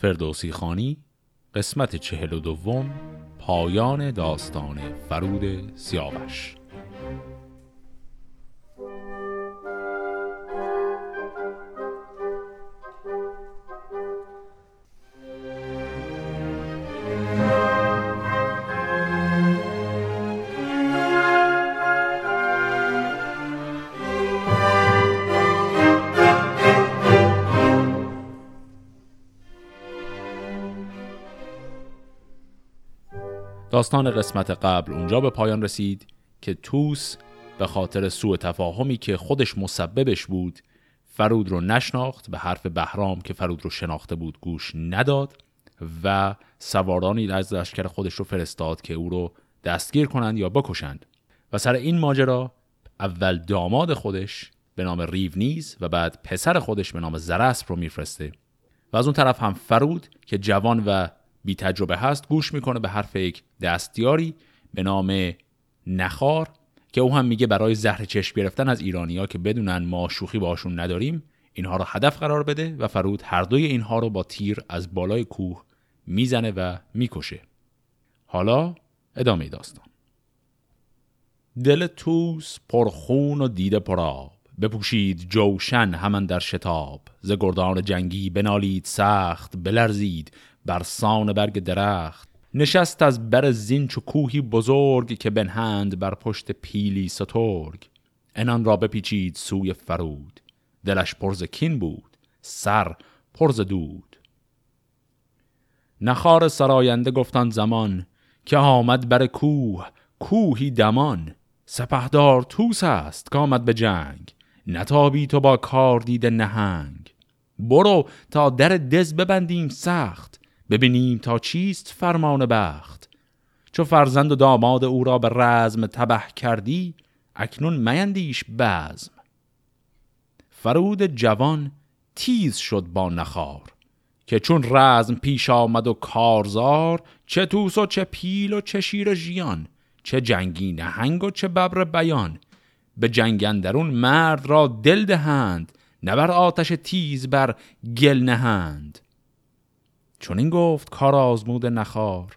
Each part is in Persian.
فردوسی خانی قسمت چهل و دوم پایان داستان فرود سیاوش. داستان قسمت قبل اونجا به پایان رسید که توس به خاطر سوء تفاهمی که خودش مسببش بود فرود رو نشناخت به حرف بهرام که فرود رو شناخته بود گوش نداد و سوارانی از لشکر خودش رو فرستاد که او رو دستگیر کنند یا بکشند. و سر این ماجرا اول داماد خودش به نام ریونیز و بعد پسر خودش به نام زرسپ رو میفرسته. و از اون طرف هم فرود که جوان و بی تجربه هست گوش می‌کنه به حرف یک دستیاری به نام نخار که او هم میگه برای زهر چشم گرفتن از ایرانیا که بدونن ما شوخی باشون نداریم اینها رو هدف قرار بده و فرود هر دوی اینها رو با تیر از بالای کوه می‌زنه و می‌کشه. حالا ادامه داستان. دل توس پرخون و دیده پراب بپوشید جوشن همان در شتاب. ز گردان جنگی بنالید سخت بلرزید بر سان برگ درخت. نشست از بر زین چو کوهی بزرگ که بنهند بر پشت پیلی سترگ. انان را بپیچید سوی فرود. دلش پرز کین بود سر پرز دود. نخار سراینده گفتان زمان که آمد بر کوه کوهی دمان. سپهدار توس است که آمد به جنگ نتابی تو با کار دیده نهنگ. برو تا در دز ببندیم سخت ببینیم تا چیست فرمان بخت. چو فرزند و داماد او را به رزم تبه کردی اکنون میندیش بزم. فرود جوان تیز شد با نخار که چون رزم پیش آمد و کارزار چه توس و چه پیل و چه شیر ژیان چه جنگی نهنگ و چه ببر بیان. به جنگندرون مرد را دل دهند نه بر آتش تیز بر گل نهند. چون این گفت کار آزمود نخار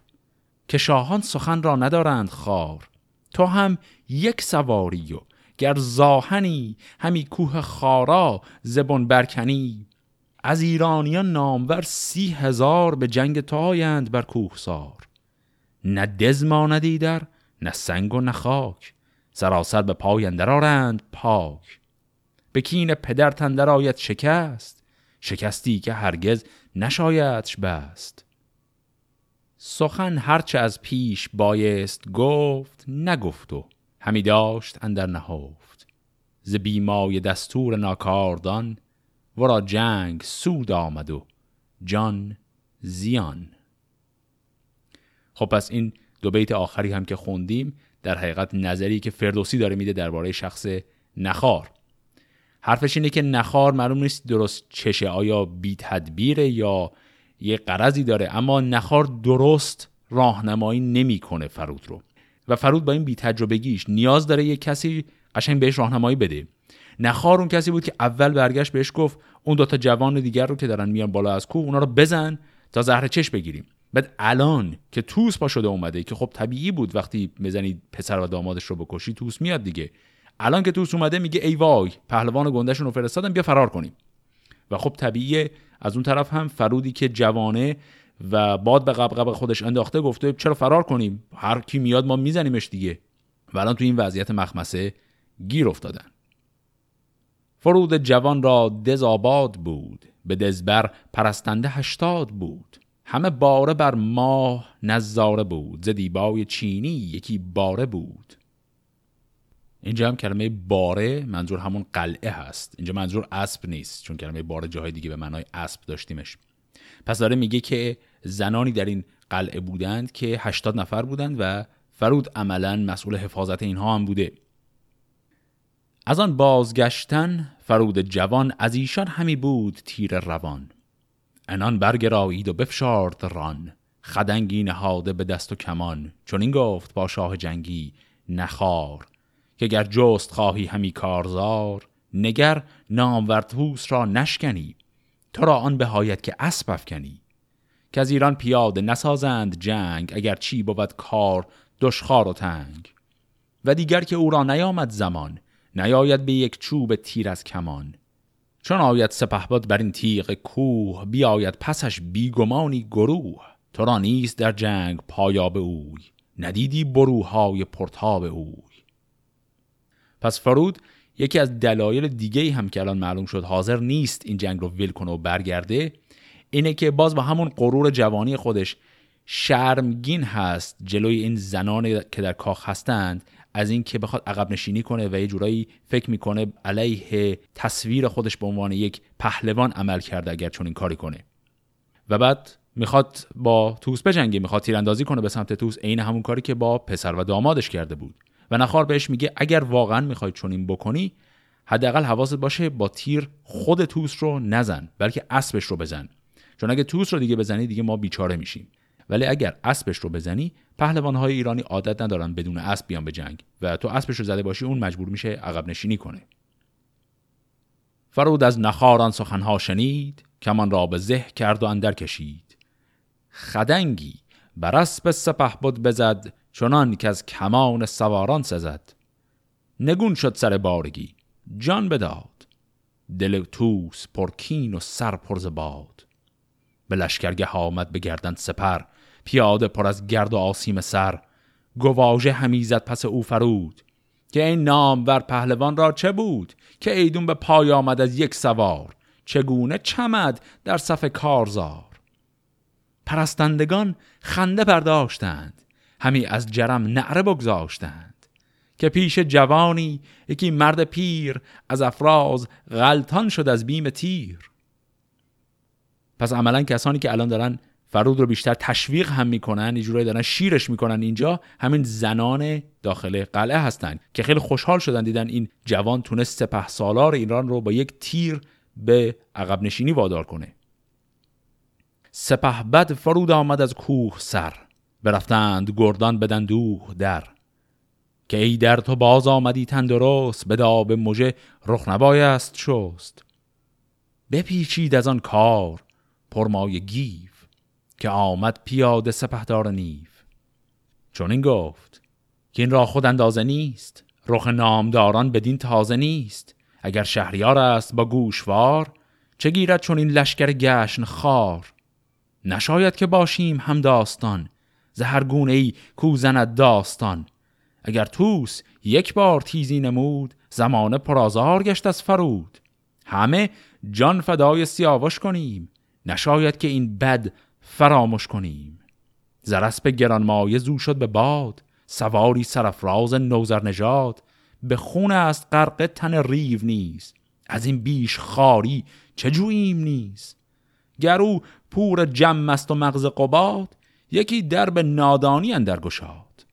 که شاهان سخن را ندارند خار. تو هم یک سواری و گر زاهنی همی کوه خارا زبون برکنی. از ایرانیان نامور سی هزار به جنگ تایند بر کوه سار. نه دز ماندی در نه سنگ و نه خاک سراسر به پای آرند پاک. به کین پدر تندر آید شکست شکستی که هرگز نشایدش بست. سخن هرچه از پیش بایست گفت نگفت و همی داشت اندر نهفت. ز بیمای دستور ناکاردان ورا جنگ سود آمد و جان زیان. خب پس این دو بیت آخری هم که خوندیم در حقیقت نظری که فردوسی داره میده درباره شخص نخار. حرفش اینه که نخار معلوم نیست درست چشه آیا بی تدبیره یا یه قرضی داره. اما نخار درست راهنمایی نمی‌کنه فرود رو. و فرود با این بی تجربگیش نیاز داره یه کسی قشنگ بهش راهنمایی بده. نخار اون کسی بود که اول برگشت بهش گفت اون دوتا جوان دیگر رو که دارن میان بالا از کوه اونا رو بزن تا زهر چش بگیریم. بعد الان که توس پا شده اومده که خب طبیعی بود وقتی بزنید پسر و دامادش رو بکشی توس میاد دیگه. الان که توس اومده میگه ای وای پهلوان گندشون رو فرستادن بیا فرار کنیم. و خب طبیعیه از اون طرف هم فرودی که جوانه و باد به قبقب خودش انداخته گفته چرا فرار کنیم؟ هر کی میاد ما میزنیمش دیگه. و الان تو این وضعیت مخمسه گیر افتادن. فرود جوان را دز آباد بود به دزبر پرستنده هشتاد بود. همه باره بر ماه نزاره بود ز دیبای چینی یکی باره بود. اینجا هم کلمه باره منظور همون قلعه هست. اینجا منظور اسب نیست چون کلمه باره جاهای دیگه به معنای اسب داشتیمش. پس داره میگه که زنانی در این قلعه بودند که 80 نفر بودند و فرود عملا مسئول حفاظت اینها هم بوده. از آن بازگشتن فرود جوان از ایشان همی بود تیر روان. انان برگرایید و بفشارد ران. خدنگی نهاده به دست و کمان. چون این گفت با شاه جنگی نخار که گر جست خواهی همی کارزار نگر نامورتوس را نشکنی. تو را آن بهایت که اسب افکنی. که از ایران پیاده نسازند جنگ اگر چی بود کار دشخار و تنگ. و دیگر که او را نیامد زمان نیاید به یک چوب تیر از کمان. چون آید سپهبد بر این تیغ کوه بیاید پسش بیگمانی گروه. تو را نیست در جنگ پایاب اوی ندیدی بروهای پرتاب اوی. پس فرود یکی از دلایل دیگه هم که الان معلوم شد حاضر نیست این جنگ رو ول کنه و برگرده اینه که باز با همون غرور جوانی خودش شرمگین هست جلوی این زنان که در کاخ هستند از اینکه بخواد عقب نشینی کنه و یه جورایی فکر می‌کنه علیه تصویر خودش به عنوان یک پهلوان عمل کرده اگر چون این کاری کنه. و بعد می‌خواد با توس بجنگه می‌خواد تیراندازی کنه به سمت توس عین همون کاری که با پسر و دامادش کرده بود. نخار بهش میگه اگر واقعا می‌خوای چنین بکنی حداقل حواست باشه با تیر خود توس رو نزن بلکه اسبش رو بزن. چون اگه توس رو دیگه بزنی دیگه ما بیچاره میشیم. ولی اگر اسبش رو بزنی پهلوان های ایرانی عادت ندارن بدون اسب بیان به جنگ و تو اسبش رو زده باشی اون مجبور میشه عقب نشینی کنه. فرود از نخاران سخنها شنید کمان را به زه کرد و اندر کشید. خدنگی بر اسب سپه بود بزد چنان که از کمان سواران سزد. نگون شد سر بارگی جان بداد. دل توس پرکین و سر پرز باد. به لشکرگه آمد به گردن سپر پیاده پر از گرد و آسیم سر. گواژه همیزد پس او فرود که این نامور پهلوان را چه بود؟ که ایدون به پای آمد از یک سوار. چگونه چمد در صف کارزار؟ پرستندگان خنده برداشتند همی از جرم نعره بگذاشتند. که پیش جوانی یکی مرد پیر از افراز غلطان شد از بیم تیر. پس عملا کسانی که الان دارن فرود رو بیشتر تشویق هم می‌کنن یه دارن شیرش می‌کنن اینجا همین زنان داخل قلعه هستن که خیلی خوشحال شدن دیدن این جوان تونست سپه سالار ایران رو با یک تیر به عقب نشینی وادار کنه. سپه بد فرود آمد از کوه سر. برفتند گردان بدن دوه در. که ای در تو باز آمدی تندرست به داب مژه رخ نبایست شست. بپیچید از آن کار پرمای گیو که آمد پیاده سپهدار نیف چون این گفت که این را خود اندازه نیست رخ نامداران بدین تازه نیست. اگر شهریار است با گوشوار چه گیرد چون این لشکر گشن خار؟ نشاید که باشیم هم داستان. زهرگونه ای کو داستان. اگر توس یک بار تیزی نمود زمان پرازار گشت از فرود. همه جان فدای سیاوش کنیم. نشاید که این بد فراموش کنیم. زرسب گرانمایه زو شد به باد. سواری سرفراز نوزر نژاد. به خون است غرق تن ریو نیست از این بیش خاری چه جوییم نیست گرو پور جم است و مغز قباد یکی درب نادانی اندر گشاد.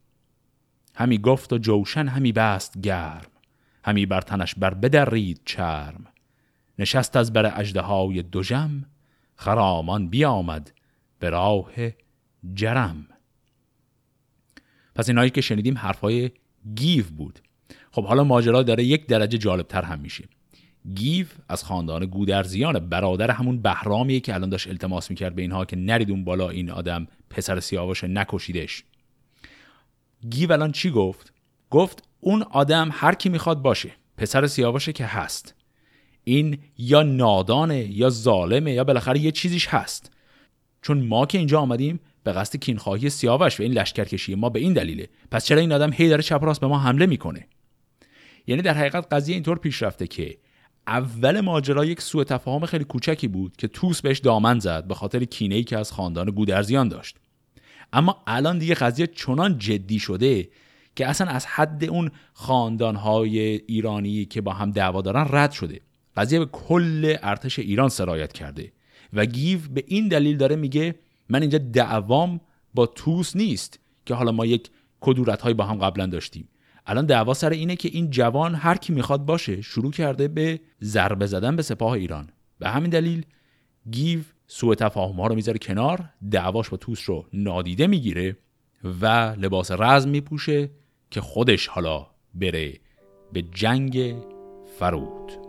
همی گفت و جوشن همی بست گرم همی بر تنش بر بدرید چرم. نشست از بر اجده های دوژم خرامان بیامد به راه جرم. پس اینایی که شنیدیم حرفای گیو بود. خب حالا ماجرا داره یک درجه جالبتر هم میشه. گیو از خاندان گودرزیان. برادر همون بهرامیه که الان داشت التماس می‌کرد به اینها که نرید اون بالا این آدم پسر سیاوش نکشیدش. گیو الان چی گفت؟ گفت اون آدم هر کی می‌خواد باشه پسر سیاوشه که هست. این یا نادانه یا ظالمه یا بالاخره یه چیزیش هست. چون ما که اینجا آمدیم به قصد کینخواهی سیاوش و این لشکرکشی ما به این دلیله. پس چرا این آدم هی داره چپ راست به ما حمله می‌کنه؟ یعنی در حقیقت قضیه اینطور پیش رفته که اول ماجرا یک سوء تفاهم خیلی کوچکی بود که توس بهش دامن زد به خاطر کینه ای که از خاندان گودرزیان داشت. اما الان دیگه قضیه چنان جدی شده که اصلا از حد اون خاندانهای ایرانی که با هم دعوا دارن رد شده. قضیه به کل ارتش ایران سرایت کرده و گیو به این دلیل داره میگه من اینجا دعوام با توس نیست که حالا ما یک کدورت های با هم قبلا داشتیم. الان دعوا سر اینه که این جوان هر کی می‌خواد باشه شروع کرده به ضربه زدن به سپاه ایران. به همین دلیل گیو سوء تفاهم ها رو می‌ذاره کنار دعواش با توس رو نادیده می‌گیره و لباس رزم میپوشه که خودش حالا بره به جنگ فرود.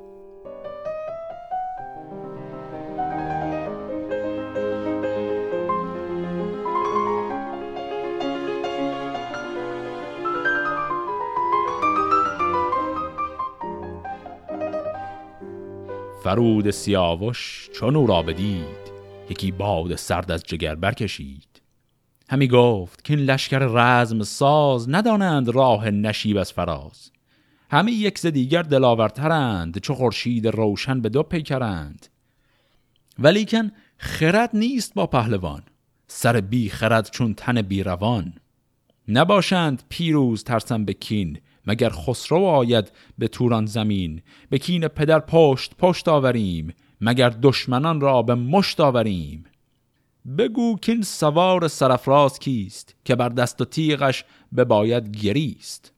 فرود سیاوش چون او را بدید یکی باد سرد از جگر برکشید. همی گفت که این لشکر رزم ساز ندانند راه نشیب از فراز. همه یک ز دیگر دلاورترند چو خورشید روشن به دو پیکرند. ولیکن خرد نیست با پهلوان سر بی خرد چون تن بی روان. نباشند پیروز ترسم به کین مگر خسرو آید به توران زمین؟ به کین پدر پشت پشت آوریم مگر دشمنان را به مشت آوریم؟ بگو کین سوار سرفراز کیست که بر دست و تیغش به باید گریست؟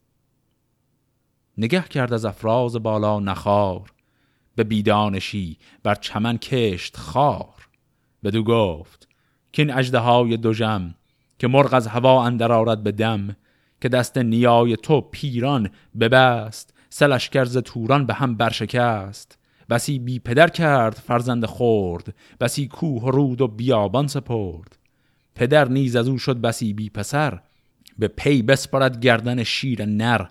نگه کرد از افراز بالا نخار به بیدانشی بر چمن کشت خار. بدو گفت کین اجده های دوژم که مرغ از هوا اندر آرد به دم که دست نیای تو پیران ببست سلش کرز توران به هم برشکست. بسی بی پدر کرد فرزند خرد بسی کوه و رود و بیابان سپرد. پدر نیز از او شد بسی بی پسر به پی بسپرد گردن شیر نر.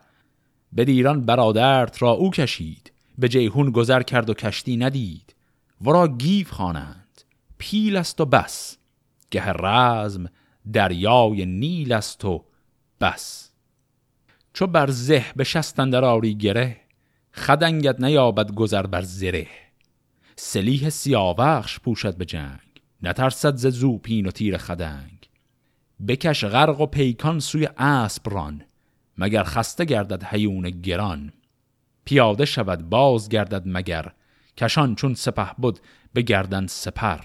به ایران برادرت را او کشید به جیحون گذر کرد و کشتی ندید. ورا گیو خوانند پیل است و بس گه رزم دریای نیل است و بس. چو بر زه به شستن در آری گره خدنگت نیابد گذر بر زره. سلیح سیاوخش پوشد به جنگ نترسد ز زوپین و تیر خدنگ. بکش غرق و پیکان سوی اسب ران مگر خسته گردد حیون گران. پیاده شود باز گردد مگر کشان چون سپه بود به گردن سپر.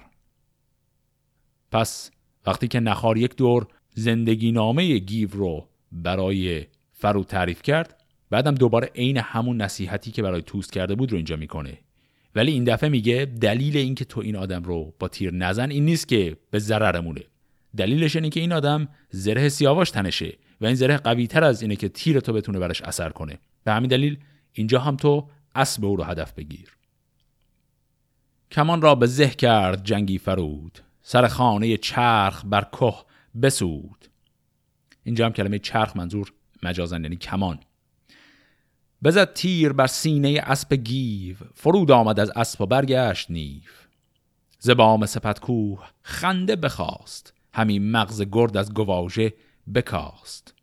پس وقتی که نخار یک دور زندگی نامه گیو رو برای فرو تعریف کرد. بعدم دوباره عین همون نصیحتی که برای توست کرده بود رو اینجا می‌کنه. ولی این دفعه میگه دلیل اینکه تو این آدم رو با تیر نزن این نیست که به ضررمونه. دلیلش اینه که این آدم زره سیاواش تنشه و این زره قوی تر از اینه که تیر تو بتونه برش اثر کنه. به همین دلیل اینجا هم تو اسب او رو هدف بگیر. کمان را به زه کرد جنگی فرود. سر خانه چرخ بر که بسود. اینجا هم کلمه چرخ منظور مجازن یعنی کمان. بزد تیر بر سینه اسب گیو فرود آمد از اسب و برگشت نیف زبام سپت کوه خنده بخواست همین مغز گرد از گواژه بکاست.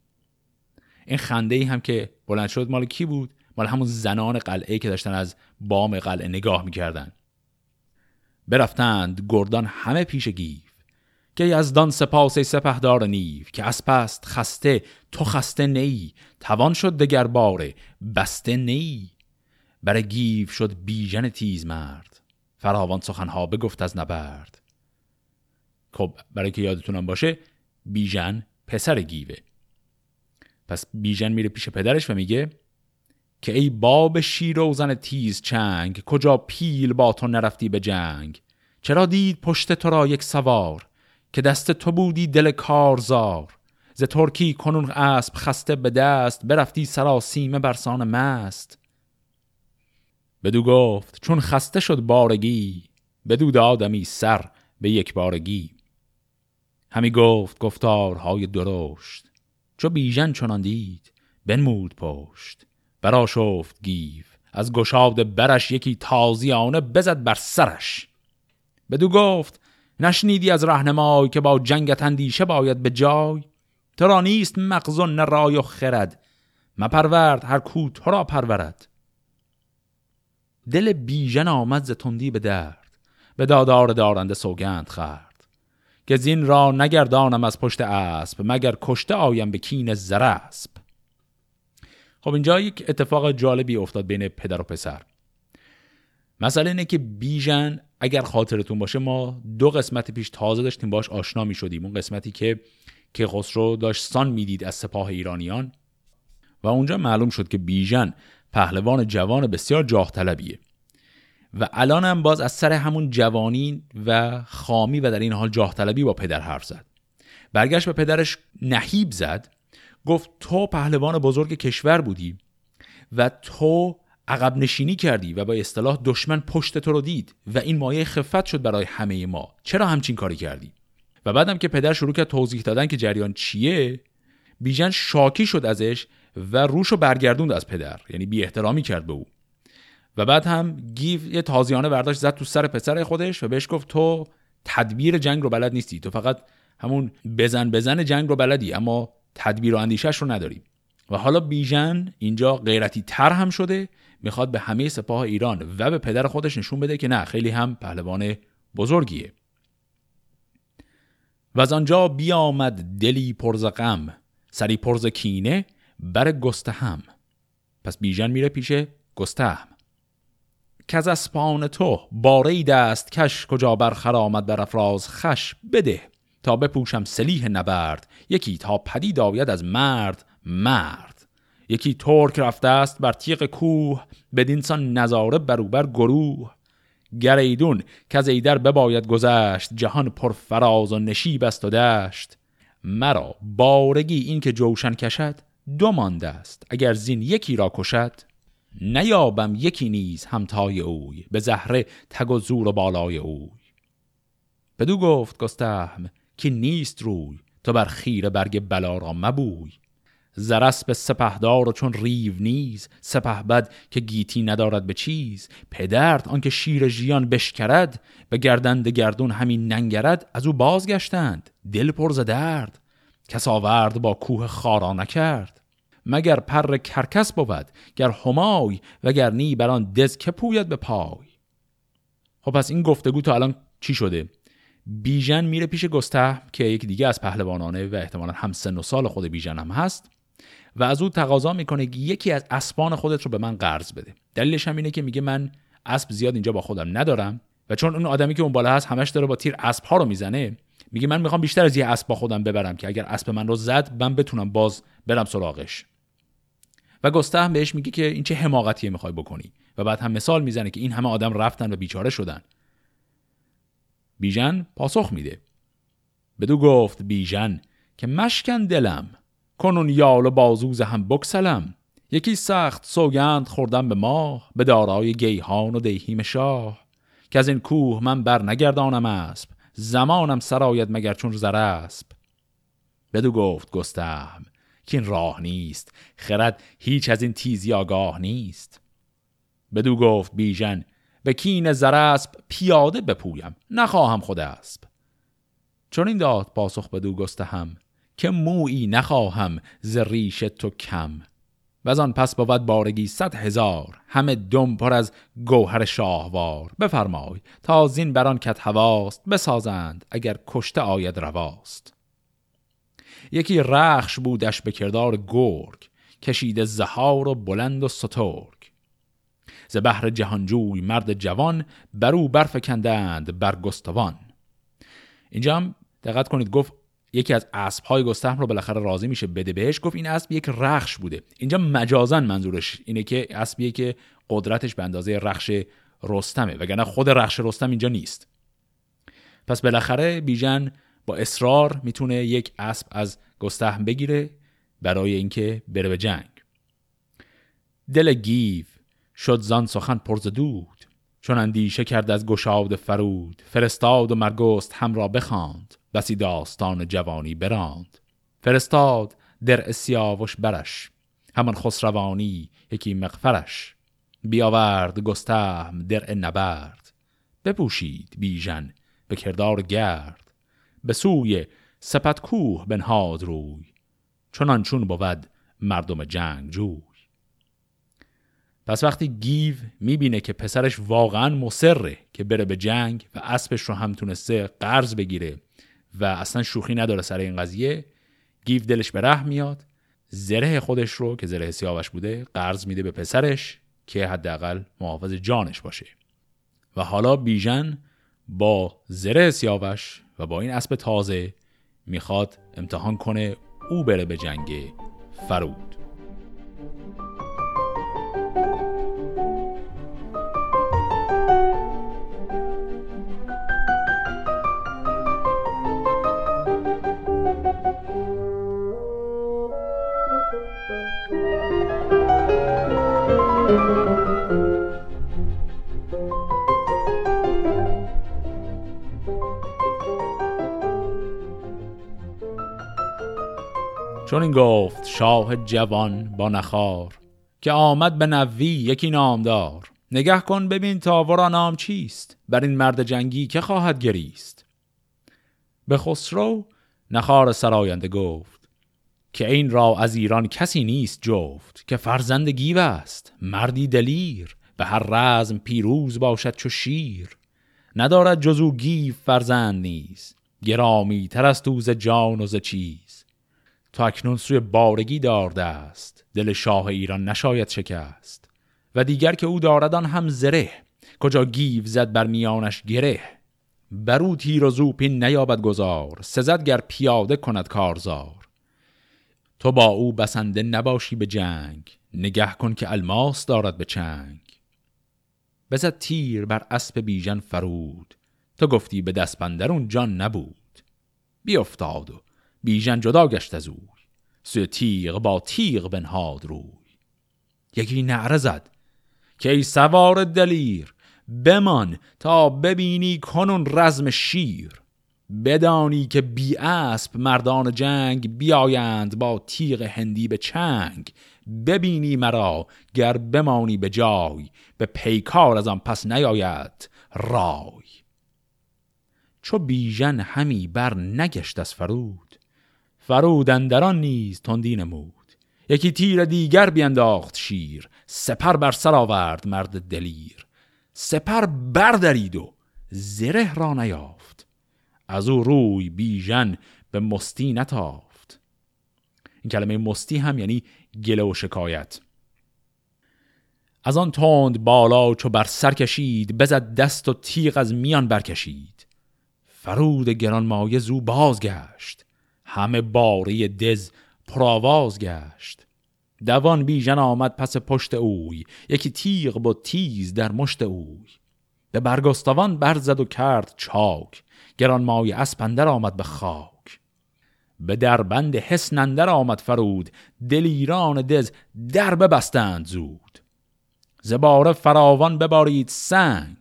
این خنده ای هم که بلند شد مال کی بود؟ مال همون زنان قلعه که داشتن از بام قلعه نگاه می‌کردن. برفتند گردان همه پیش که یزدان سپاس سپهدار نیو که از پست خسته تو خسته نی توان شد دگر باره بسته نی. بر گیف شد بیژن تیز مرد فراوان سخنها بگفت از نبرد. خب برای که یادتونم باشه بیژن پسر گیوه پس بیژن میره پیش پدرش و میگه که ای باب شیر و زن تیز چنگ کجا پیل با تو نرفتی به جنگ؟ چرا دید پشت تو را یک سوار؟ که دست تو بودی دل کارزار. ز ترکی کنون اسب خسته به دست برفتی سراسیمه برسان مست. بدو گفت چون خسته شد بارگی بدو دادمی سر به یک بارگی. همی گفت گفتارهای درشت. چو بیژن چنان دید بنمود پشت. برا شفت گیو از گشاد برش یکی تازیانه بزد بر سرش. بدو گفت نشنیدی از رهنمای که با جنگت اندیشه باید به جای؟ تو را نیست مغز و نه رای و خرد. مپرورد هر کو تو را پرورد. دل بیژن آمد ز تندی به درد. به دادار دارنده سوگند خرد که زین را نگردانم از پشت اسب مگر کشته آیم به کین زرسب. خب اینجا یک اتفاق جالبی افتاد بین پدر و پسر. مسئله اینه که بیژن اگر خاطرتون باشه ما دو قسمت پیش تازه داشتیم باش آشنا می شدیم اون قسمتی که که خسرو داشت سان می‌دید از سپاه ایرانیان. و اونجا معلوم شد که بیژن پهلوان جوان بسیار جاه طلبیه و الان هم باز از سر همون جوانی و خامی و در این حال جاه طلبی با پدر حرف زد. برگشت به پدرش نهیب زد. گفت تو پهلوان بزرگ کشور بودی و تو عقب نشینی کردی و با اصطلاح دشمن پشت تو رو دید و این مایه خفت شد برای همه ما. چرا همچین کاری کردی؟ و بعدم که پدر شروع کرد توضیح دادن که جریان چیه بیژن شاکی شد ازش و روش رو برگردوند از پدر یعنی بی احترامی کرد به او. و بعد هم گیو یه تازیانه برداشت زد تو سر پسر خودش و بهش گفت تو تدبیر جنگ رو بلد نیستی. تو فقط همون بزن بزن جنگ رو بلدی اما تدبیر و اندیشش رو نداری. و حالا بیژن اینجا غیرتی تر هم شده می‌خواد به همه سپاه ایران و به پدر خودش نشون بده که نه خیلی هم پهلوان بزرگیه. و از آنجا بیامد دلی پرز غم سری پرز کینه بر گستهم. پس بیژن میره پیش گستهم. که از اسپان تو باره دست کش کجا برخر آمد بر افراز خش بده. تا بپوشم سلیح نبرد یکی تا پدید آید از مرد مرد. یکی ترک رفته است بر تیغ کوه بدینسان نظاره بروبر گروه. گریدون که از ایدر بباید گذشت جهان پر فراز و نشیب است و دشت. مرا بارگی این که جوشن کشد دو مانده است اگر زین یکی را کشد. نیابم یکی نیز همتای اوی به زهره تگ و زور و بالای اوی. بدو گفت گستهم که نیست روی تو بر خیر برگ بلا را مبوی. زرس به سپهدار و چون ریو نیز سپه بد که گیتی ندارد به چیز. پدرت آنکه شیر ژیان بشکرد به گردند گردون همین ننگرد از او بازگشتند. دل پر درد کس آورد با کوه خارا نکرد. مگر پر کرکس بود گر همای وگر نی بر آن دز که پوید به پای؟ خب پس این گفتگو تا الان چی شده؟ بیژن میره پیش گسته که یک دیگه از پهلوانانه و احتمالا هم سن و سال خود بیژن هم هست. و از او تقاضا می‌کنه که یکی از اسبان خودت رو به من قرض بده. دلیلش هم اینه که میگه من اسب زیاد اینجا با خودم ندارم و چون اون آدمی که اون بالا هست همش داره با تیر اسب ها رو می‌زنه میگه من می‌خوام بیشتر از یه اسب با خودم ببرم که اگر اسب من رو زد من بتونم باز برم سراغش. و گسته هم بهش میگه که این چه حماقتیه می‌خوای بکنی؟ و بعد هم مثال می‌زنه که این همه آدم رفتن و بیچاره شدن. بیژن پاسخ میده. بدو گفت بیژن که مشکن دلم. کنون یال و بازوز هم بکسلم. یکی سخت سوگند خوردم به ماه به دارای گیهان و دیهیم شاه. که از این کوه من بر نگردانم اسب زمانم سرایت مگر چون زر اسب. بدو گفت گستهم که این راه نیست خرد هیچ از این تیزی آگاه نیست. بدو گفت بیژن به کین زراسب پیاده بپویم نخواهم خود اسب. چون این داد پاسخ بدو گستهم که مویی نخواهم ز ریش تو کم. و از آن پس بود بارگی صد هزار همه دم پر از گوهر شاهوار. بفرمای تا زین بران کت هواست بسازند اگر کشته آید رواست. یکی رخش بودش به کردار گرگ کشیده زهار و بلند و سترگ. ز بحر جهانجوی مرد جوان برو برفکندند بر گستوان. اینجا هم دقت کنید گفت یکی از اسب های گستهم رو بالاخره راضی میشه بده بهش. گفت این اسب یک رخش بوده. اینجا مجازن منظورش اینه که اسبیه که قدرتش به اندازه رخش رستمه وگرنه خود رخش رستم اینجا نیست. پس بالاخره بیژن با اصرار می‌تونه یک اسب از گستهم بگیره برای اینکه بره به جنگ. دل گیو شد زان سخن پرز دود چون اندیشه کرد از گشاد فرود فرستاد و مرگست هم را بخواند. بسی داستان جوانی براند. فرستاد در سیاوش برش. همان خسروانی یکی مغفرش. بیاورد گستهم در نبرد. بپوشید بیژن به کردار گرد. به سوی سپت کوه بنهاد روی. چنان چون بود مردم جنگ جوی. پس وقتی گیو می‌بینه که پسرش واقعا مصره که بره به جنگ و اسبش رو هم تونسته قرض بگیره و اصلا شوخی نداره سر این قضیه. گیو دلش به ره میاد. زره خودش رو که زره سیاوش بوده قرض میده به پسرش که حداقل محافظ جانش باشه. و حالا بیژن با زره سیاوش و با این اسب تازه می‌خواد امتحان کنه او بره به جنگ فرود. چون این گفت شاه جوان با نخار که آمد به نوی یکی نامدار. نگه کن ببین تا ورا نام چیست بر این مرد جنگی که خواهد گریست. به خسرو نخار سراینده گفت که این را از ایران کسی نیست جفت که فرزند گیو است مردی دلیر به هر رزم پیروز باشد چو شیر. ندارد جزو گیو فرزند نیست گرامی تر از توز جان و ز چیز. تا اکنون سوی بارگی دارده است. دل شاه ایران نشاید شکست. و دیگر که او داردان هم زره. کجا گیو زد بر میانش گره. برو تیر و زوپین نیابد گذار سزد گر پیاده کند کارزار. تو با او بسنده نباشی به جنگ. نگه کن که الماس دارد به چنگ. بزد تیر بر اسب بیژن فرود. تو گفتی به دست اون جان نبود. بیافتاد و بیژن جدا گشت از اوی. سوی تیغ با تیغ بنهاد روی. یکی نعره زد. که ای سوار دلیر بمان تا ببینی کنون رزم شیر. بدانی که بی اسب مردان جنگ بیایند با تیغ هندی به چنگ. ببینی مرا گر بمانی به جای به پیکار از آن پس نیاید رای. چو بیژن همی بر نگشت از فرود فرود اندران نیز تندی نمود. یکی تیر دیگر بینداخت شیر سپر بر سر آورد مرد دلیر. سپر بردرید و زره را نیافت. از او روی بیژن به مستی نتافت. این کلمه مستی هم یعنی گله و شکایت. از آن تند بالا چو بر سر کشید بزد دست و تیغ از میان برکشید. فرود گرانمایه زو بازگشت. همه باری دز پرآواز گشت. دوان بیژن آمد پس پشت اوی یکی تیغ با تیز در مشت اوی. به برگستوان برزد و کرد چاک گرانمایه اسپندر آمد به خاک. به دربند حسنندر آمد فرود دلیران دز در ببستند زود. زباره فراوان ببارید سنگ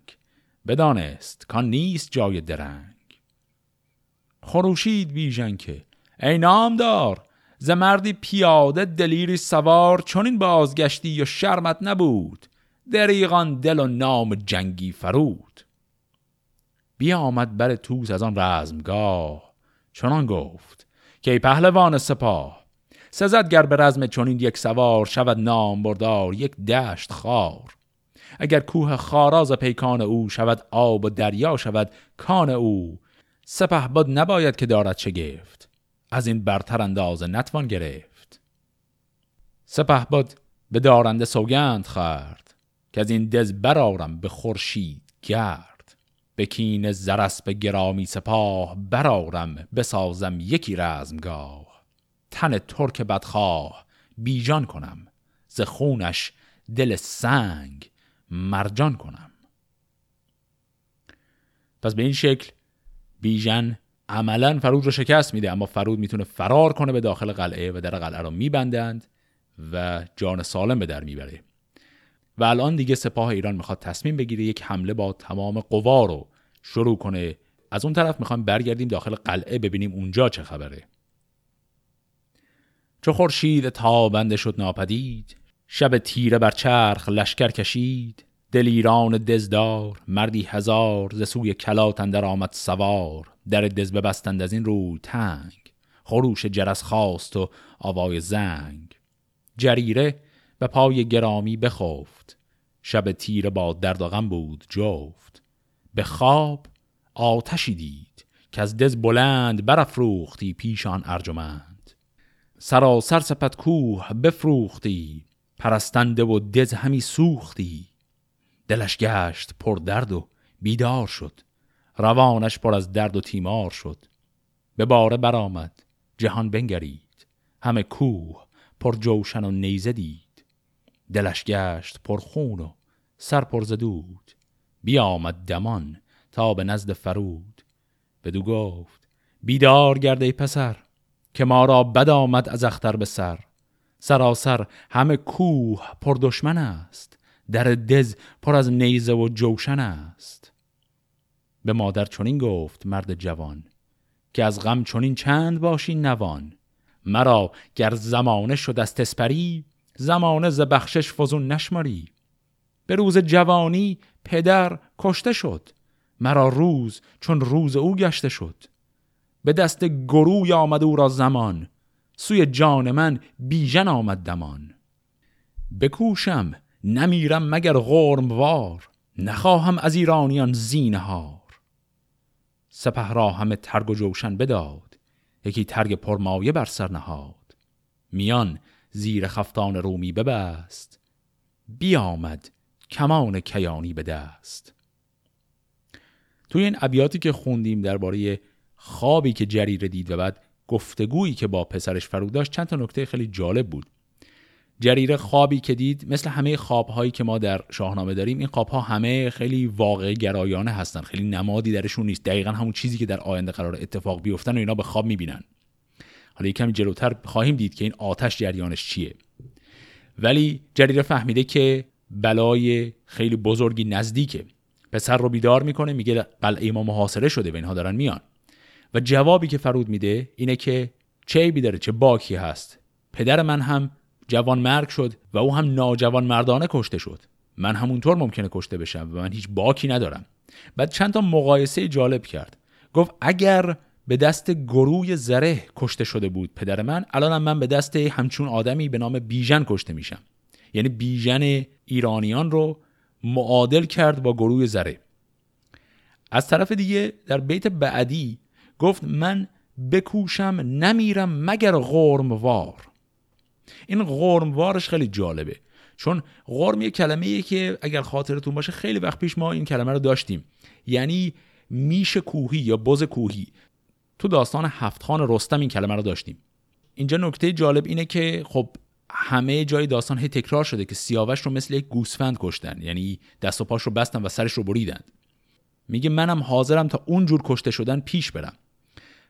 بدانست کان نیست جای درنگ. خروشید بیژن که ای نامدار ز مردی پیاده دلیری سوار چون این بازگشتی و شرمت نبود. دریغان دل و نام جنگی فرود. بیا آمد بر توس از آن رزمگاه. چنان گفت که ای پهلوان سپاه سزد گر به رزم چنین یک سوار شود نام بردار یک دشت خار. اگر کوه خاراز پیکان او شود آب و دریا شود کان او. سپه باد نباید که دارد گفت. از این برتر اندازه نتوان گرفت. سپه باد به دارنده سوگند خرد که از این دز برارم به خورشید گرد. به کین زرس به گرامی سپاه برارم بسازم یکی رزمگاه. تن ترک بدخواه بیجان کنم ز خونش دل سنگ مرجان کنم. پس به این شکل بیژن عملا فرود رو شکست میده اما فرود می‌تونه فرار کنه به داخل قلعه و در قلعه رو میبندند و جان سالم به در می‌بره. و الان دیگه سپاه ایران می‌خواد تصمیم بگیره یک حمله با تمام قوا رو شروع کنه. از اون طرف می‌خوایم برگردیم داخل قلعه ببینیم اونجا چه خبره. چو خورشید تابنده شد ناپدید شب تیره بر چرخ لشکر کشید. دلیران دزدار مردی هزار ز سوی کلات اندر آمد سوار. در دز ببستند از این روی تنگ. خروش جرس خواست و آوای زنگ. جریره به پای گرامی بخفت. شب تیره با درد و غم بود جفت. به خواب آتشی دید که از دز بلند برافروختی پیشان ارجمند. سراسر سپت کوه بفروختی پرستنده و دز همی سوختی. دلش گشت پر درد و بیدار شد. روانش پر از درد و تیمار شد. به باره برآمد. جهان بنگرید. همه کوه پر جوشن و نیزه دید. دلش گشت پر خون و سر پر زدود. بیامد دمان تا به نزد فرود. بدو گفت بیدار گرده پسر که ما را بد آمد از اختر به سر. سراسر همه کوه پر دشمن است. در دز پر از نیزه و جوشن است. به مادر چنین گفت مرد جوان که از غم چنین چند باشی نوان؟ مرا گر زمانه شد از تسپری زمانه ز بخشش فزون نشماری به روز جوانی پدر کشته شد مرا روز چون روز او گشته شد. به دست گروی آمد او را زمان سوی جان من بیژن آمد دمان. بکوشم نمیرم مگر غرم وار نخواهم از ایرانیان زینهار. سپه را همه ترگ و جوشن بداد. یکی ترگ پرمایه بر سر نهاد. میان زیر خفتان رومی ببست. بیامد کمان کیانی به دست. توی این ابیاتی که خوندیم درباره خوابی که جریره دید و بعد گفتگویی که با پسرش فرود داشت چند تا نکته خیلی جالب بود. جریره خوابی که دید مثل همه خوابهایی که ما در شاهنامه داریم این خوابها همه خیلی واقع گرایانه هستن. خیلی نمادی درشون نیست. دقیقا همون چیزی که در آینده قرار اتفاق بیفتن و اینا به خواب می‌بینن. حالا یکم جلوتر خواهیم دید که این آتش جریانش چیه. ولی جریره فهمیده که بلای خیلی بزرگی نزدیکه. پسر رو بیدار می‌کنه میگه قلعه ما محاصره شده و اینها دارن میان. و جوابی که فرود میده اینه که چه عیبی چه باکی هست. پدر من هم جوان مرگ شد و او هم ناجوان مردانه کشته شد. من همونطور ممکنه کشته بشم و من هیچ باکی ندارم. بعد چند تا مقایسه جالب کرد. گفت اگر به دست گروی زره کشته شده بود پدر من الانم من به دست همچون آدمی به نام بیژن کشته میشم. یعنی بیژن ایرانیان رو معادل کرد با گروه زره. از طرف دیگه در بیت بعدی گفت من بکوشم نمیرم مگر غرموار. این غرموارش خیلی جالبه. چون غرم یه کلمه ایه که اگر خاطرتون باشه خیلی وقت پیش ما این کلمه رو داشتیم. یعنی میش کوهی یا بز کوهی. تو داستان هفتخان رستم این کلمه رو داشتیم. اینجا نکته جالب اینه که خب همه جای داستان هی تکرار شده که سیاوش رو مثل یک گوسفند کشتن. یعنی دست و پاش رو بستن و سرش رو بریدن. میگه منم حاضرم تا اونجور کشته شدن پیش برم.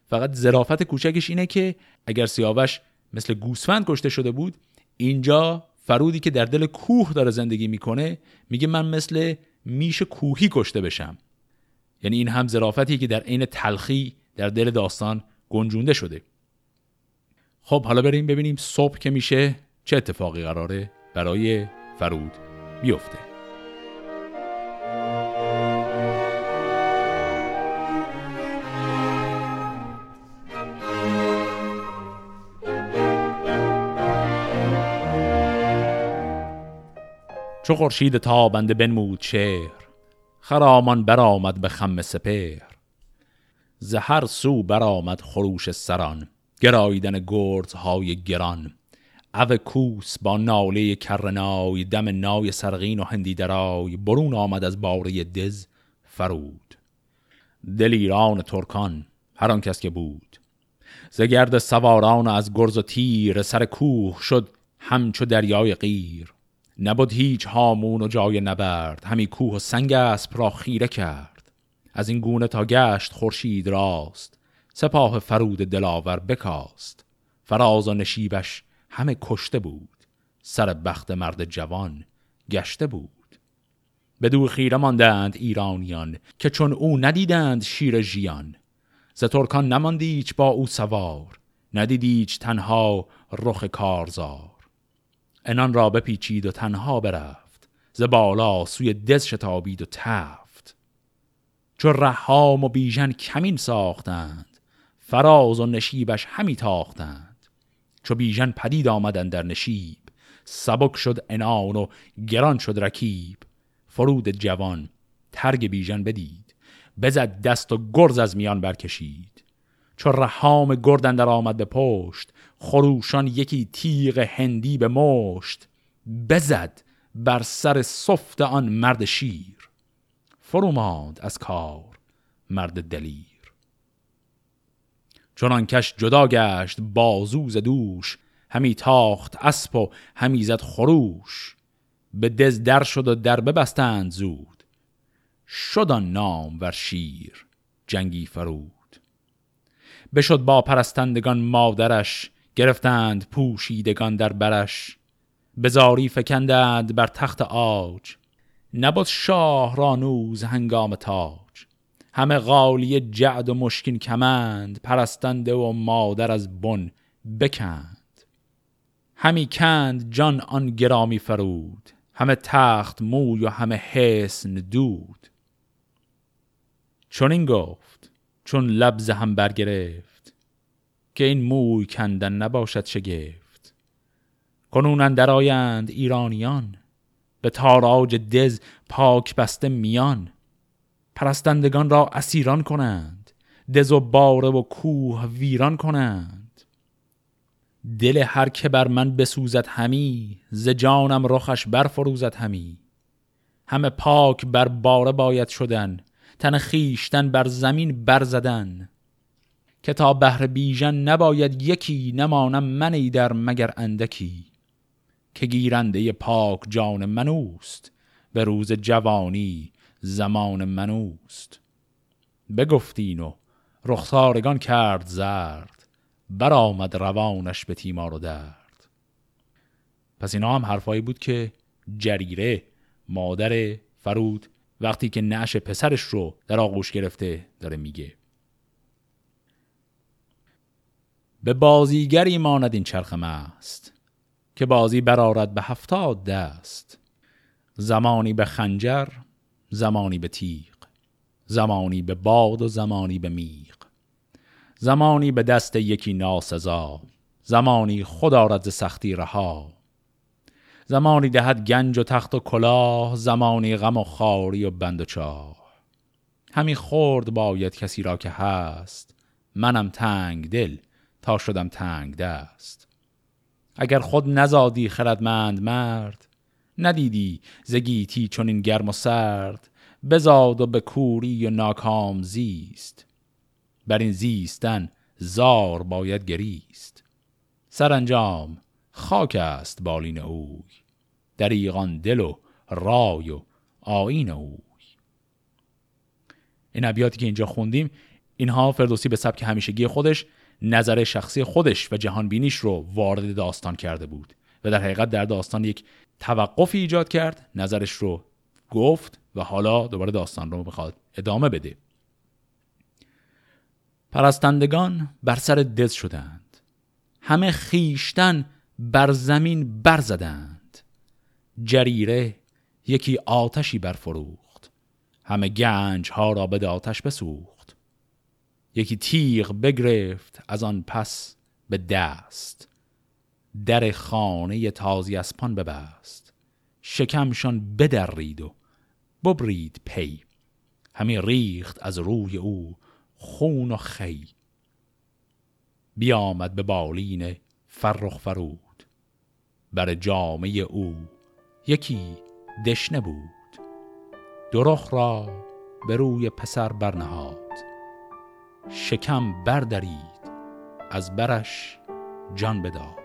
فقط ظرافت کوچکش اینه که اگر سیاوش مثل گوسفند کشته شده بود اینجا فرودی که در دل کوه داره زندگی می‌کنه میگه من مثل میش کوهی کشته بشم. یعنی این هم ظرافتی که در عین تلخی در دل داستان گنجونده شده. خب حالا بریم ببینیم صبح که میشه چه اتفاقی قراره برای فرود بیفته. چو خورشید تابنده بنمود شهر خرامان برآمد به خم سپهر. ز هر سو برآمد خروش سران گراییدن های گران. او کوس با ناله کرنای دم نای سرغین و هندی درای برون آمد از باره دز فرود. دل ایران ترکان هر آن کس که بود. ز گرد سواران از گرز و تیر سر کوه شد همچو دریای غیر نبود هیچ هامون و جای نبرد همی کوه و سنگ اسب را خیره کرد. از این گونه تا گشت خورشید راست سپاه فرود دلاور بکاست. فراز و نشیبش همه کشته بود سر بخت مرد جوان گشته بود. دو خیره ماندند ایرانیان که چون او ندیدند شیر ژیان. ز ترکان نماندیچ با او سوار ندیدیچ تنها رخ کارزار. انان را بپیچید و تنها برفت ز بالا سوی دز شتابید و تفت. چو رهام و بیژن کمین ساختند فراز و نشیبش همی تاختند. چو بیژن پدید آمدن در نشیب سبک شد انان و گران شد رکیب. فرود جوان ترگ بیژن بدید بزد دست و گرز از میان برکشید. چو رهام گردن در آمد به پشت خروشان یکی تیغ هندی به مشت بزد بر سر صفت آن مرد شیر. فروماند از کار مرد دلیر. چنان کش جدا گشت بازوز دوش همی تاخت اسب و همی زد خروش. به دز در شد و در ببستند زود. شد آن نام ور شیر جنگی فرود بشد با پرستندگان مادرش گرفتند پوشیدگان در برش. بزاری فکندند بر تخت آج نبود شاه رانوز هنگام تاج. همه غالی جعد و مشکین کمند پرستنده و مادر از بن بکند. همی کند جان آن گرامی فرود. همه تخت موی و همه حسن دود. چون این گفت. چون لبز هم برگرفت که این موی کندن نباشد شگفت. کنون آیند ایرانیان به تاراج دز پاک بسته میان. پرستندگان را اسیران کنند دز و باره و کوه ویران کنند. دل هر که بر من بسوزد همی ز جانم رخش برفروزد همی. همه پاک بر باره باید شدن تن خیشتن بر زمین برزدن که تا بهر بیژن نباید یکی نمانم من در مگر اندکی که گیرنده پاک جان منوست به روز جوانی زمان منوست. بگفتین و رخسارگان کرد زرد برآمد روانش به تیمار و درد. پس اینا هم حرفایی بود که جریره مادر فرود وقتی که نعش پسرش رو در آغوش گرفته داره میگه. به بازیگری ماند این چرخ است که بازی برارد به هفتاد دست. زمانی به خنجر زمانی به تیغ. زمانی به باد و زمانی به میغ. زمانی به دست یکی ناسزا. زمانی خود آرد سختی رها. زمانی دهد گنج و تخت و کلاه زمانی غم و خاری و بند و چاه. همی خورد باید کسی را که هست منم تنگ دل تا شدم تنگ دست. اگر خود نزادی خردمند مرد ندیدی زگیتی چون این گرم و سرد بزاد و به کوری و ناکام زیست. بر این زیستن زار باید گریست. سرانجام خاک است بالین اوی. دریغان دل و رای و آین اوی. این ابیاتی که اینجا خوندیم اینها فردوسی به سبک همیشگی خودش نظر شخصی خودش و جهان بینیش رو وارد داستان کرده بود و در حقیقت در داستان یک توقفی ایجاد کرد نظرش رو گفت و حالا دوباره داستان رو می‌خواد ادامه بده. پرستندگان بر سر دز شدند. همه خیشتن بر زمین برزدند جریره یکی آتشی برفروخت. همه گنج ها را به آتش بسوخت. یکی تیغ بگرفت از آن پس به دست. در خانه تازی اسپان ببست. شکمشان بدرید و ببرید پی. همی ریخت از روی او خون و خی. بیامد به بالین فرخ فرود بر جامعه او. یکی دشنه بود. درخ را به روی پسر برنهاد. شکم بردرید. از برش جان بداد.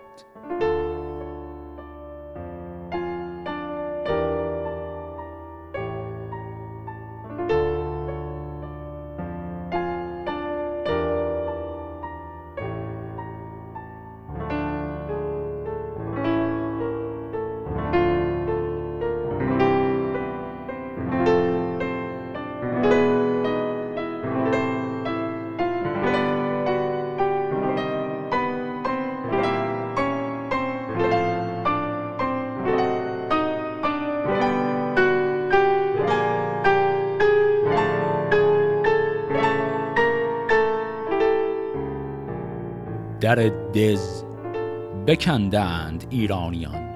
بکندند ایرانیان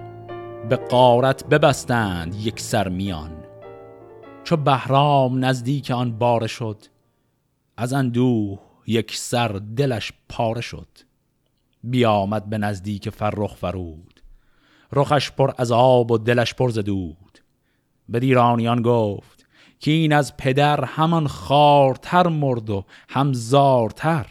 به قارت ببستند یک سر میان چو بهرام نزدیک آن باره شد از اندوه یک سر دلش پاره شد. بیامد به نزدیک فرخ فرود رخش پر از آب و دلش پر زدود به ایرانیان گفت که این از پدر همان خارتر مرد و هم زارتر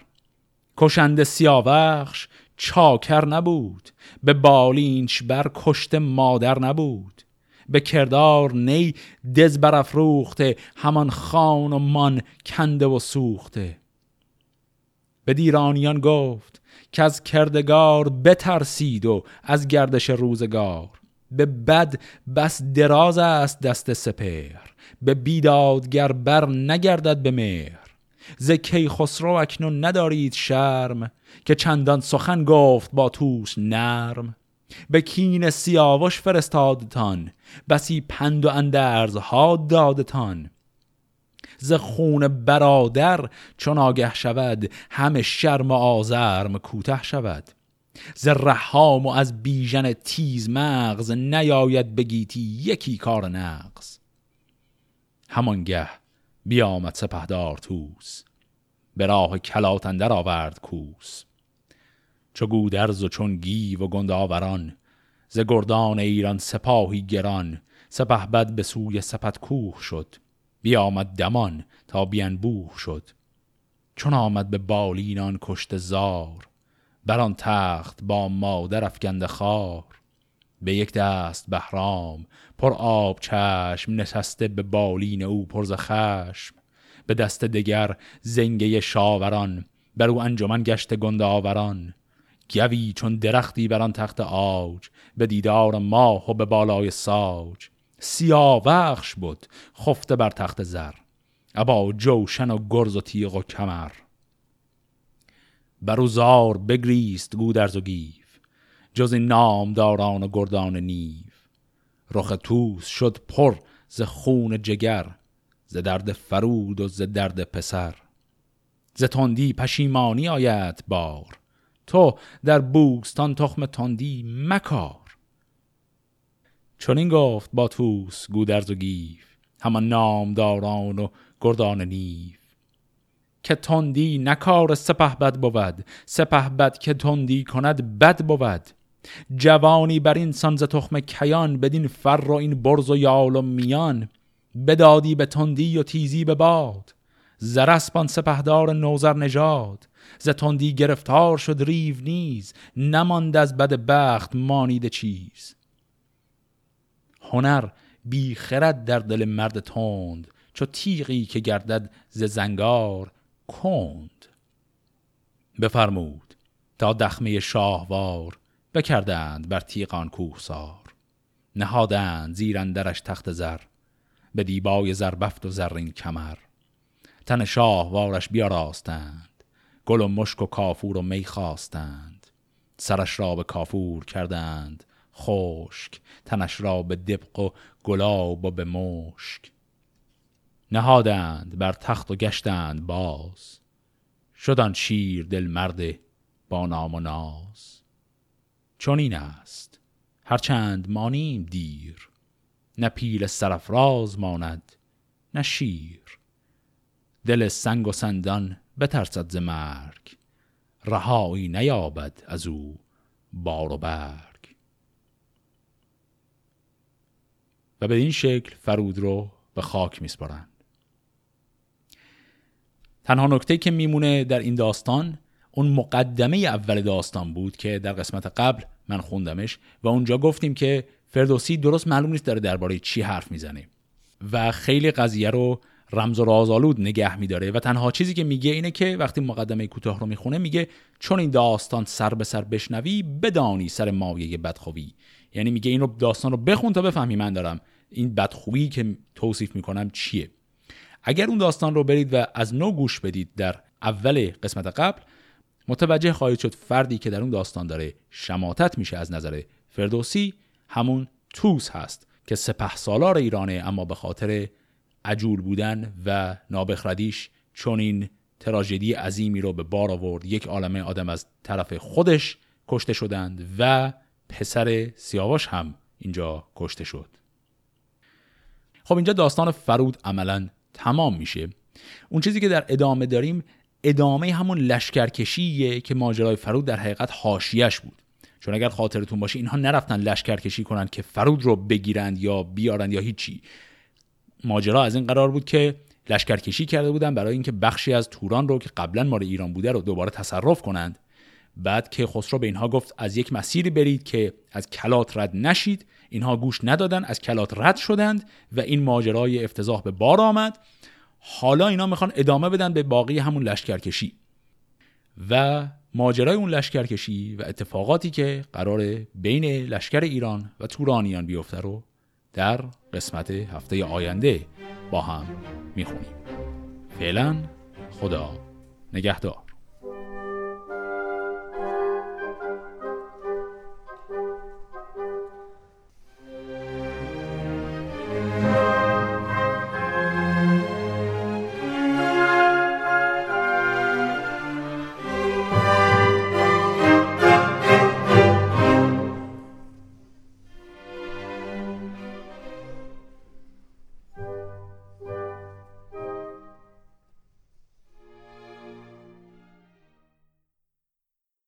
کشنده سیاوخش چاکر نبود به بالینچ بر کشته مادر نبود. به کردار نی دز برافروخته همان خان و مان کنده و سوخته. به دیرانیان گفت که از کردگار بترسید و از گردش روزگار. به بد بس دراز است دست سپر به بیدادگر بر نگردد به مهر. ز خسرو اکنون ندارید شرم که چندان سخن گفت با توس نرم. به کین سیاوش فرستادتان بسی پند و اندرزها دادتان. ز خون برادر چون آگه شود همه شرم و آزرم کوته شود. ز رحام و از بیژن تیز مغز نیاید بگیتی یکی کار نقص همانگه بیامد سپهدار توس به راه کلات اندر آورد کوس. چو گودرز و چون گیو و گنداوران ز گردان ایران سپاهی گران. سپه بد به سوی سپت کوه شد. بیامد دمان تا بوه شد. چون آمد به بالینان کشت زار بر تخت با مادر افکنده خار. به یک دست بهرام پر آب چشم نشسته به بالین او پرز خشم. به دست دگر زنگه شاوران بر او انجمن گشت گنده آوران. گوی چون درختی بر آن تخت آج به دیدار ماه و به بالای ساج. سیاوخش بود خفته بر تخت زر. ابا جوشن و گرز و تیغ و کمر. برو زار بگریست گودرز و گیو جز نامداران و گردان نیو. رخ طوس شد پر ز خون جگر ز درد فرود و ز درد پسر. ز تندی پشیمانی آید بار تو در بوستان تخم تندی مکار. چنین گفت با طوس گودرز و گیو همان نامداران و گردان نیف که تندی نکار سپه بد بود سپه بد که تندی کند بد بود. جوانی بر این سنز تخم کیان بدین فر و این برز و یال و میان. بدادی به تندی و تیزی به باد. زرسپان سپهدار نوزر نژاد. ز تندی گرفتار شد ریو نیز. نماند از بد بخت مانید چیز. هنر بی خرد در دل مرد تند. چو تیغی که گردد ز زنگار کند. بفرمود تا دخمه شاهوار بکردند بر تیغان کوهسار. نهادند زیرندرش تخت زر. به دیبای زربفت و زرین کمر. تن شاهوارش بیاراستند. گل و مشک و کافور و می خواستند. سرش را به کافور کردند. خشک. تنش را به دبق و گلاب و به مشک. نهادند بر تخت و گشتند باز. شدن شیر دل مرد با نام و ناز. چون این است. هرچند مانیم دیر نه پیل سرفراز ماند نه شیر. دل سنگ و سندان بترسد ز مرگ رهایی نیابد از او بار و برگ. و به این شکل فرود رو به خاک میسپارند تنها نکته که میمونه در این داستان اون مقدمه اول داستان بود که در قسمت قبل من خوندمش و اونجا گفتیم که فردوسی درست معلوم نیست داره درباره چی حرف می‌زنه. و خیلی قضیه رو رمز و رازآلود نگه میداره و تنها چیزی که میگه اینه که وقتی مقدمه کوتاه رو می‌خونه میگه چون این داستان سر به سر بشنوی بدانی سر مایه بدخوی. یعنی میگه این رو داستان رو بخون تا بفهمی من دارم. این بدخویی که توصیف می‌کنم چیه؟ اگر اون داستان رو برید و از نو گوش بدید در اول قسمت قبل متوجه خواهید شد فردی که در اون داستان داره شماتت میشه از نظر فردوسی همون توس هست که سپه سالار ایرانه اما به خاطر عجول بودن و نابخردیش چون این تراژدی عظیمی رو به بار آورد. یک عالمه آدم از طرف خودش کشته شدند و پسر سیاوش هم اینجا کشته شد. خب اینجا داستان فرود عملا تمام میشه. اون چیزی که در ادامه داریم ادامه همون لشکرکشیه که ماجرای فرود در حقیقت حاشیش بود. چون اگر خاطرتون باشه اینها نرفتن لشکرکشی کنند که فرود رو بگیرند یا بیارند یا هیچی. ماجرا از این قرار بود که لشکرکشی کرده بودن برای اینکه بخشی از توران رو که قبلا مال ایران بوده رو دوباره تصرف کنند. بعد که خسرو به اینها گفت از یک مسیری برید که از کلات رد نشید. اینها گوش ندادن از کلات رد شدند و این ماجرای افتضاح به بار آمد. حالا اینا می‌خوان ادامه بدن به باقی همون لشکرکشی. و ماجرای اون لشکرکشی و اتفاقاتی که قرار بین لشکر ایران و تورانیان بیفته رو در قسمت هفته آینده با هم می‌خونیم. فعلا خدا نگهدار.